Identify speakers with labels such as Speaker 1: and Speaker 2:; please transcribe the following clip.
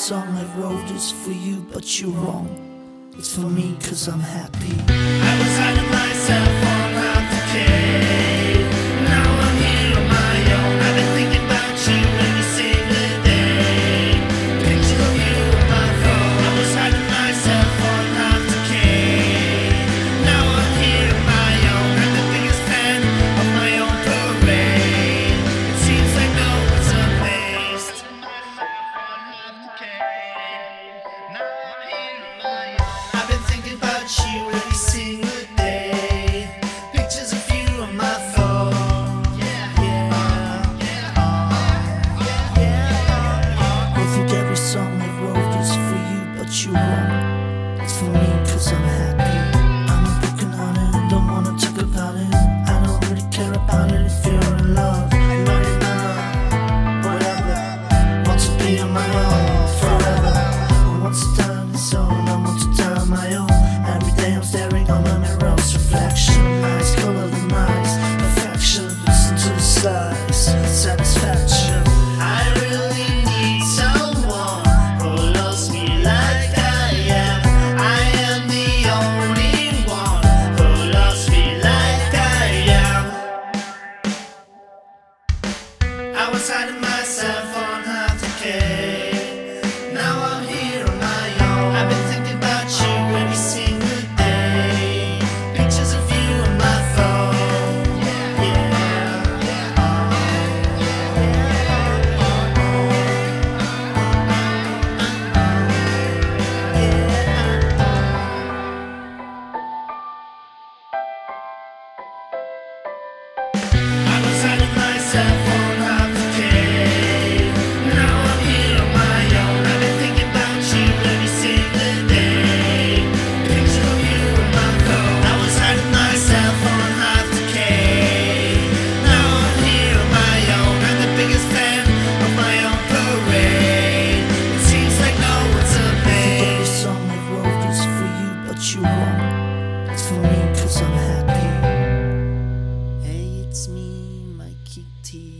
Speaker 1: song I wrote is for you, but you're wrong. It's for me, cause I'm happy. I was. on mirror's reflection. Eyes color the perfection. Listen to the satisfaction.
Speaker 2: I really need someone who loves me like I am. I am the only one who loves me like I am. I was hiding myself.
Speaker 1: kitty.